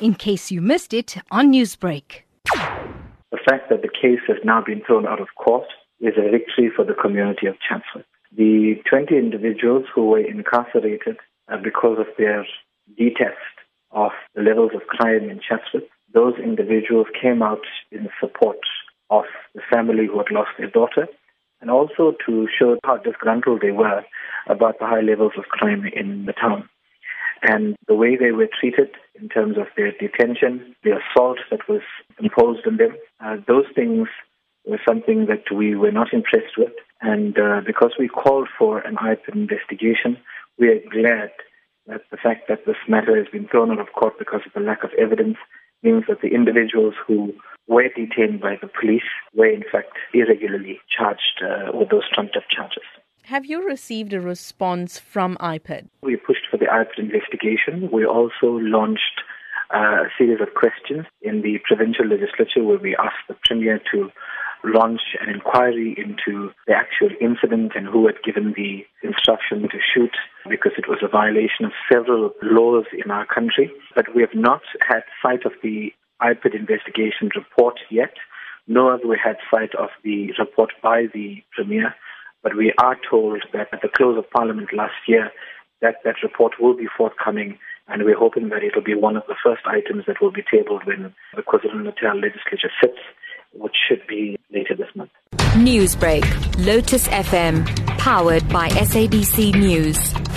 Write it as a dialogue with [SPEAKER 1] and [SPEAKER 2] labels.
[SPEAKER 1] in case you missed it on Newsbreak.
[SPEAKER 2] The fact that the case has now been thrown out of court is a victory for the community of Chatsworth. The 20 individuals who were incarcerated uh, because of their detest of the levels of crime in Chatsworth, those individuals came out in support of the family who had lost their daughter and also to show how disgruntled they were about the high levels of crime in the town. And the way they were treated in terms of their detention, the assault that was imposed on them, uh, those things were something that we were not impressed with. And uh, because we called for an IPID investigation, we are glad that the fact that this matter has been thrown out of court because of the lack of evidence means that the individuals who were detained by the police were in fact irregularly charged uh, with those trumped up charges.
[SPEAKER 3] Have you received a response from IPID?
[SPEAKER 2] We pushed for the IPID investigation. We also launched uh, a series of questions in the provincial legislature where we asked the Premier to launch an inquiry into the actual incident and who had given the instruction to shoot because it was a violation of several laws in our country. But we have not had sight of the IPID investigation report yet, nor have we had sight of the report by the Premier. But we are told that at the close of Parliament last year, that that report will be forthcoming, and we're hoping that it'll be one of the first items that will be tabled when the KwaZulu-Natal legislature sits which should be later this month.
[SPEAKER 4] Newsbreak, Lotus FM, powered by SABC News.